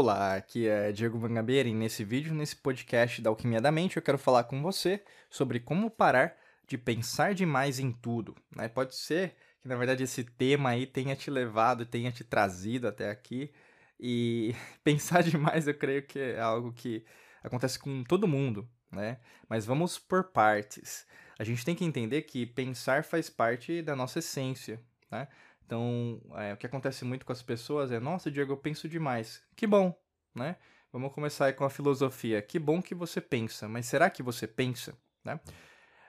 Olá, aqui é Diego Mangabeira e nesse vídeo, nesse podcast da Alquimia da Mente, eu quero falar com você sobre como parar de pensar demais em tudo. Né? Pode ser que, na verdade, esse tema aí tenha te levado, tenha te trazido até aqui. E pensar demais eu creio que é algo que acontece com todo mundo, né? Mas vamos por partes. A gente tem que entender que pensar faz parte da nossa essência, né? Então, é, o que acontece muito com as pessoas é: nossa, Diego, eu penso demais. Que bom, né? Vamos começar com a filosofia. Que bom que você pensa, mas será que você pensa? Né?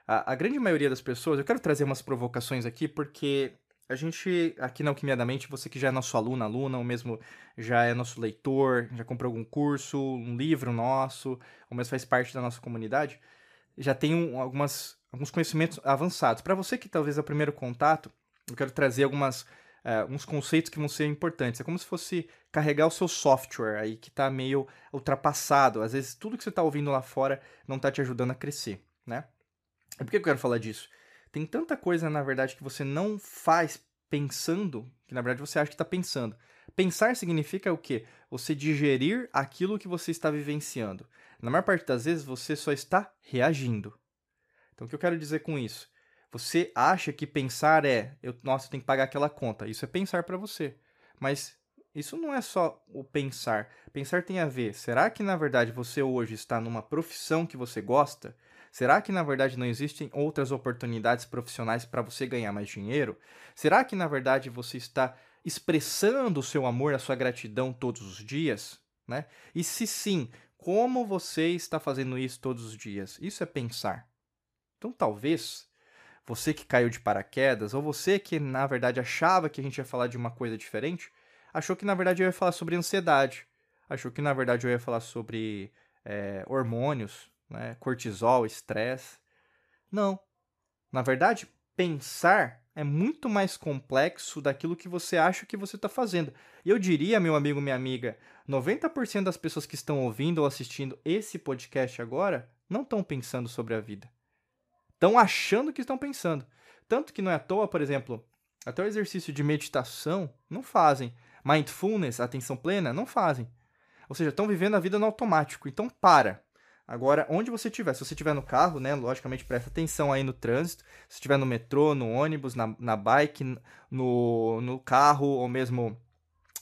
A, a grande maioria das pessoas, eu quero trazer umas provocações aqui, porque a gente, aqui na Alquimia da Mente, você que já é nosso aluno, aluna, ou mesmo já é nosso leitor, já comprou algum curso, um livro nosso, ou mesmo faz parte da nossa comunidade, já tem um, algumas, alguns conhecimentos avançados. Para você que talvez é o primeiro contato, eu quero trazer algumas uh, uns conceitos que vão ser importantes. É como se fosse carregar o seu software aí que está meio ultrapassado. Às vezes tudo que você está ouvindo lá fora não está te ajudando a crescer, né? E por que eu quero falar disso? Tem tanta coisa, na verdade, que você não faz pensando, que na verdade você acha que está pensando. Pensar significa o quê? Você digerir aquilo que você está vivenciando. Na maior parte das vezes, você só está reagindo. Então, o que eu quero dizer com isso? Você acha que pensar é, eu, nossa, eu tenho que pagar aquela conta. Isso é pensar para você. Mas isso não é só o pensar. Pensar tem a ver, será que na verdade você hoje está numa profissão que você gosta? Será que na verdade não existem outras oportunidades profissionais para você ganhar mais dinheiro? Será que na verdade você está expressando o seu amor, a sua gratidão todos os dias? Né? E se sim, como você está fazendo isso todos os dias? Isso é pensar. Então talvez você que caiu de paraquedas, ou você que na verdade achava que a gente ia falar de uma coisa diferente, achou que na verdade eu ia falar sobre ansiedade, achou que na verdade eu ia falar sobre é, hormônios, né, cortisol, estresse. Não. Na verdade, pensar é muito mais complexo daquilo que você acha que você está fazendo. E eu diria, meu amigo, minha amiga, 90% das pessoas que estão ouvindo ou assistindo esse podcast agora não estão pensando sobre a vida estão achando que estão pensando. Tanto que não é à toa, por exemplo, até o exercício de meditação não fazem. Mindfulness, atenção plena, não fazem. Ou seja, estão vivendo a vida no automático. Então para. Agora, onde você estiver, se você estiver no carro, né, logicamente presta atenção aí no trânsito. Se estiver no metrô, no ônibus, na, na bike, no, no carro ou mesmo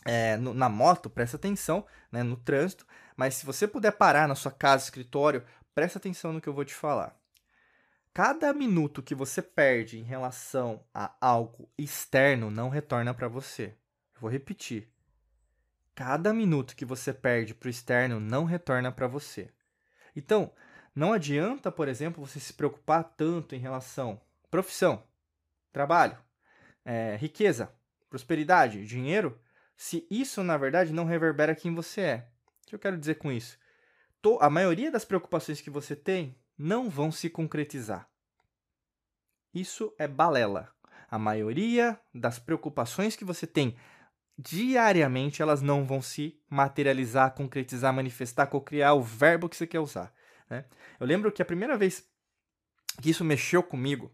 é, no, na moto, presta atenção né, no trânsito. Mas se você puder parar na sua casa, escritório, presta atenção no que eu vou te falar cada minuto que você perde em relação a algo externo não retorna para você. Eu vou repetir. Cada minuto que você perde para o externo não retorna para você. Então, não adianta, por exemplo, você se preocupar tanto em relação profissão, trabalho, é, riqueza, prosperidade, dinheiro, se isso na verdade não reverbera quem você é. O que eu quero dizer com isso? A maioria das preocupações que você tem não vão se concretizar. Isso é balela. A maioria das preocupações que você tem diariamente, elas não vão se materializar, concretizar, manifestar, cocriar o verbo que você quer usar. Né? Eu lembro que a primeira vez que isso mexeu comigo,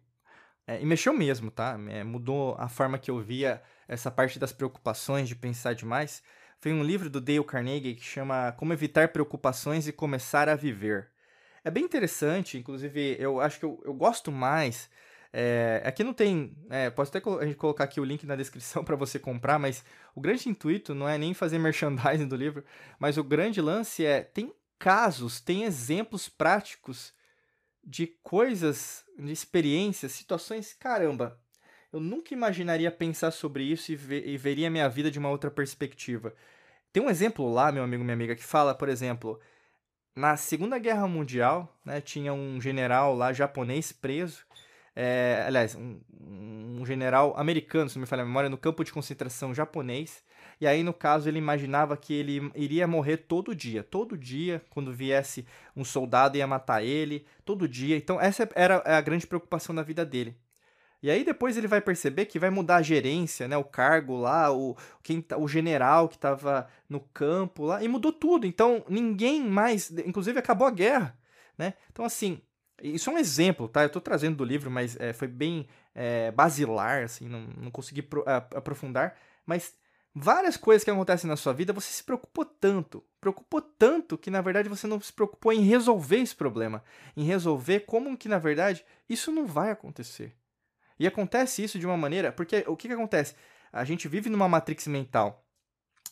é, e mexeu mesmo, tá? É, mudou a forma que eu via essa parte das preocupações, de pensar demais. Foi um livro do Dale Carnegie que chama Como Evitar Preocupações e Começar a Viver. É bem interessante, inclusive eu acho que eu, eu gosto mais. É, aqui não tem. É, posso até a gente colocar aqui o link na descrição para você comprar, mas o grande intuito não é nem fazer merchandising do livro, mas o grande lance é: tem casos, tem exemplos práticos de coisas, de experiências, situações. Caramba, eu nunca imaginaria pensar sobre isso e, ver, e veria minha vida de uma outra perspectiva. Tem um exemplo lá, meu amigo, minha amiga, que fala, por exemplo, na Segunda Guerra Mundial, né, tinha um general lá japonês preso. É, aliás, um, um, general americano, se não me falha a memória, no campo de concentração japonês. E aí, no caso, ele imaginava que ele iria morrer todo dia. Todo dia, quando viesse um soldado, ia matar ele. Todo dia. Então, essa era a grande preocupação da vida dele. E aí depois ele vai perceber que vai mudar a gerência, né, o cargo lá, o quem tá, o general que estava no campo lá e mudou tudo. Então ninguém mais, inclusive acabou a guerra, né? Então assim, isso é um exemplo, tá? Eu estou trazendo do livro, mas é, foi bem é, basilar, assim, não, não consegui pro, a, aprofundar. Mas várias coisas que acontecem na sua vida, você se preocupou tanto, preocupou tanto que na verdade você não se preocupou em resolver esse problema, em resolver como que na verdade isso não vai acontecer. E acontece isso de uma maneira, porque o que, que acontece? A gente vive numa matrix mental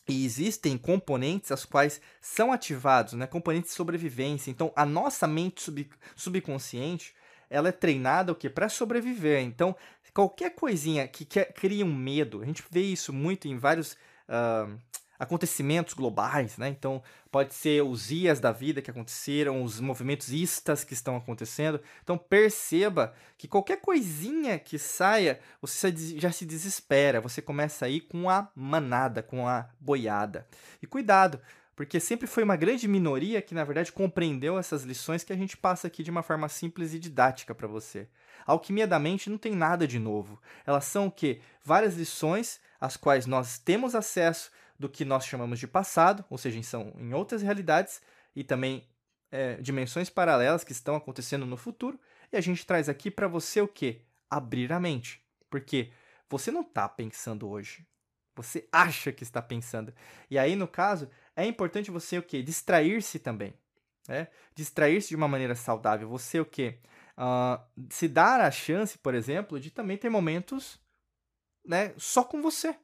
e existem componentes as quais são ativados, né? componentes de sobrevivência. Então, a nossa mente sub, subconsciente ela é treinada o quê? Para sobreviver. Então, qualquer coisinha que, que cria um medo, a gente vê isso muito em vários uh, acontecimentos globais, né? Então, pode ser os IAs da vida que aconteceram, os movimentos istas que estão acontecendo. Então, perceba que qualquer coisinha que saia, você já se desespera, você começa a ir com a manada, com a boiada. E cuidado, porque sempre foi uma grande minoria que, na verdade, compreendeu essas lições que a gente passa aqui de uma forma simples e didática para você. A alquimia da mente não tem nada de novo. Elas são o quê? Várias lições às quais nós temos acesso do que nós chamamos de passado, ou seja, são em outras realidades e também é, dimensões paralelas que estão acontecendo no futuro, e a gente traz aqui para você o quê? Abrir a mente. Porque você não está pensando hoje. Você acha que está pensando. E aí, no caso, é importante você o quê? Distrair-se também. Né? Distrair-se de uma maneira saudável. Você o quê? Uh, se dar a chance, por exemplo, de também ter momentos né, só com você.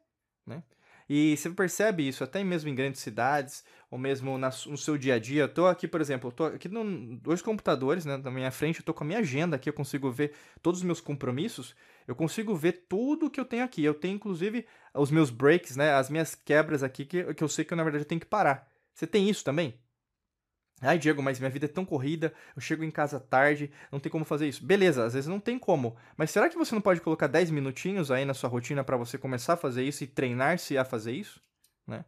Né? E você percebe isso até mesmo em grandes cidades, ou mesmo na, no seu dia a dia. Eu tô aqui, por exemplo, eu tô aqui no dois computadores, né, na minha frente, eu tô com a minha agenda aqui, eu consigo ver todos os meus compromissos, eu consigo ver tudo que eu tenho aqui. Eu tenho, inclusive, os meus breaks, né, as minhas quebras aqui, que, que eu sei que, na verdade, eu tenho que parar. Você tem isso também? Ai, Diego, mas minha vida é tão corrida, eu chego em casa tarde, não tem como fazer isso. Beleza, às vezes não tem como. Mas será que você não pode colocar 10 minutinhos aí na sua rotina para você começar a fazer isso e treinar-se a fazer isso? Né?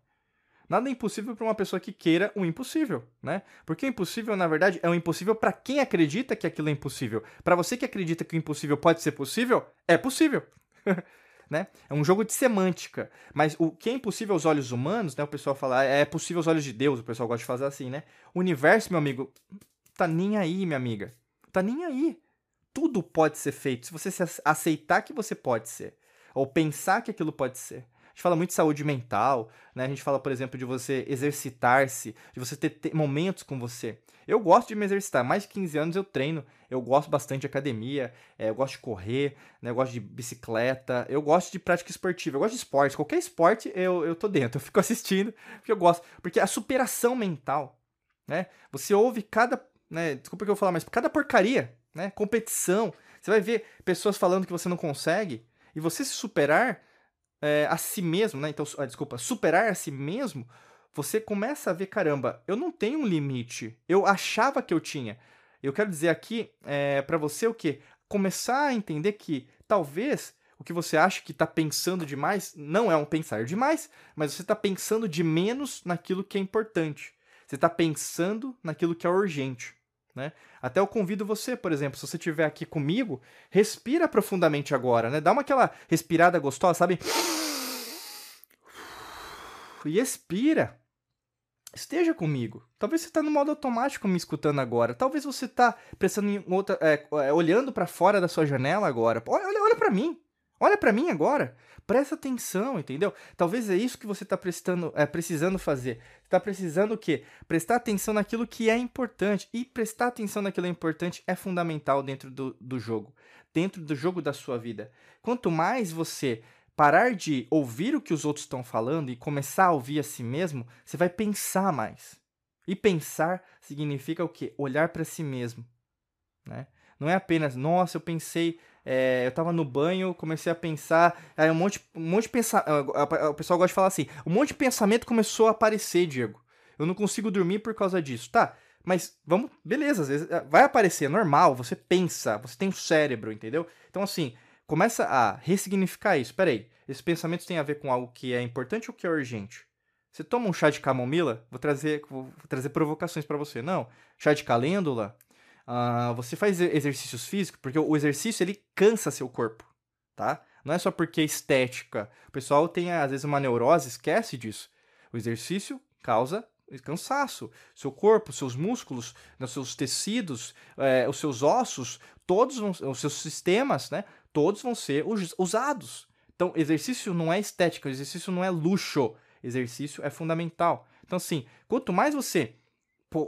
Nada é impossível para uma pessoa que queira o impossível, né? Porque o impossível, na verdade, é o impossível para quem acredita que aquilo é impossível. Para você que acredita que o impossível pode ser possível, é possível. né? É um jogo de semântica. Mas o que é impossível aos olhos humanos, né? O pessoal fala, ah, é possível aos olhos de Deus, o pessoal gosta de fazer assim, né? O universo, meu amigo, tá nem aí, minha amiga. Tá nem aí. Tudo pode ser feito. Se você aceitar que você pode ser, ou pensar que aquilo pode ser. Gente fala muito de saúde mental, né? A gente fala, por exemplo, de você exercitar-se, de você ter, ter momentos com você. Eu gosto de me exercitar, mais de 15 anos eu treino, eu gosto bastante de academia, é, eu gosto de correr, né, eu gosto de bicicleta, eu gosto de prática esportiva, eu gosto de esporte, qualquer esporte eu, eu tô dentro, eu fico assistindo, porque eu gosto, porque a superação mental, né, você ouve cada, né, desculpa que eu vou falar, mas cada porcaria, né, competição, você vai ver pessoas falando que você não consegue, e você se superar é, a si mesmo, né, então, ah, desculpa, superar a si mesmo, você começa a ver, caramba, eu não tenho um limite. Eu achava que eu tinha. Eu quero dizer aqui é, para você o que? Começar a entender que talvez o que você acha que está pensando demais não é um pensar demais, mas você está pensando de menos naquilo que é importante. Você está pensando naquilo que é urgente. Né? Até eu convido você, por exemplo, se você estiver aqui comigo, respira profundamente agora, né? Dá uma aquela respirada gostosa, sabe? e expira. Esteja comigo. Talvez você está no modo automático me escutando agora. Talvez você está prestando outra, é olhando para fora da sua janela agora. Olha, olha, olha para mim. Olha para mim agora. Presta atenção, entendeu? Talvez é isso que você está é, precisando fazer. Está precisando o quê? Prestar atenção naquilo que é importante. E prestar atenção naquilo que é importante é fundamental dentro do, do jogo. Dentro do jogo da sua vida. Quanto mais você parar de ouvir o que os outros estão falando e começar a ouvir a si mesmo, você vai pensar mais. E pensar significa o quê? Olhar para si mesmo. Né? Não é apenas, nossa, eu pensei, é, eu estava no banho, comecei a pensar, aí um monte, um monte de pensamento, o pessoal gosta de falar assim, um monte de pensamento começou a aparecer, Diego. Eu não consigo dormir por causa disso. Tá, mas vamos, beleza, às vezes é, vai aparecer, é normal, você pensa, você tem um cérebro, entendeu? Então assim, começa a ressignificar isso. Peraí, esses pensamentos têm a ver com algo que é importante ou que é urgente? Você toma um chá de camomila? Vou trazer, vou trazer provocações para você. Não. Chá de calêndula? Uh, você faz exercícios físicos? Porque o exercício, ele cansa seu corpo, tá? Não é só porque é estética. O pessoal tem, às vezes, uma neurose, esquece disso. O exercício causa cansaço. Seu corpo, seus músculos, né, seus tecidos, é, os seus ossos, todos vão, os seus sistemas, né? todos vão ser usados. Então, exercício não é estética, exercício não é luxo, exercício é fundamental. Então, assim, quanto mais você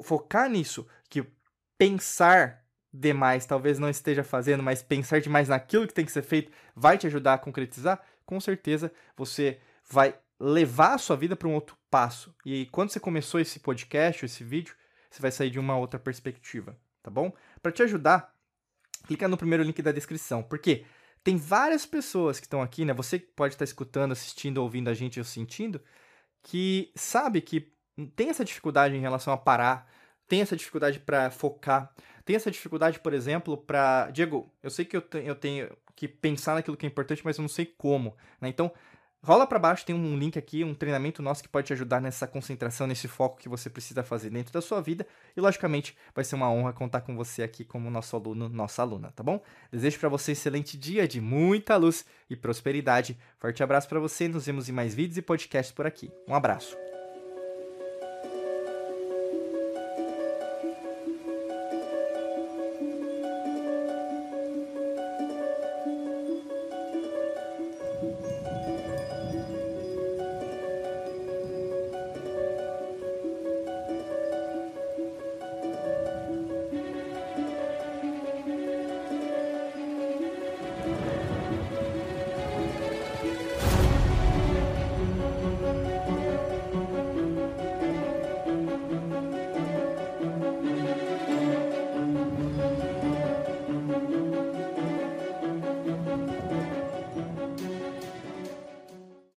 focar nisso, pensar demais talvez não esteja fazendo, mas pensar demais naquilo que tem que ser feito vai te ajudar a concretizar, com certeza você vai levar a sua vida para um outro passo. E quando você começou esse podcast, esse vídeo, você vai sair de uma outra perspectiva, tá bom? Para te ajudar, clica no primeiro link da descrição, porque tem várias pessoas que estão aqui, né? Você pode estar escutando, assistindo, ouvindo a gente ou sentindo, que sabe que tem essa dificuldade em relação a parar, tem essa dificuldade para focar, tem essa dificuldade, por exemplo, para Diego, eu sei que eu, eu tenho que pensar naquilo que é importante, mas eu não sei como, né? Então, rola para baixo, tem um link aqui, um treinamento nosso que pode te ajudar nessa concentração, nesse foco que você precisa fazer dentro da sua vida. E logicamente, vai ser uma honra contar com você aqui como nosso aluno, nossa aluna, tá bom? Desejo para você um excelente dia de muita luz e prosperidade. Forte abraço para você, nos vemos em mais vídeos e podcasts por aqui. Um abraço.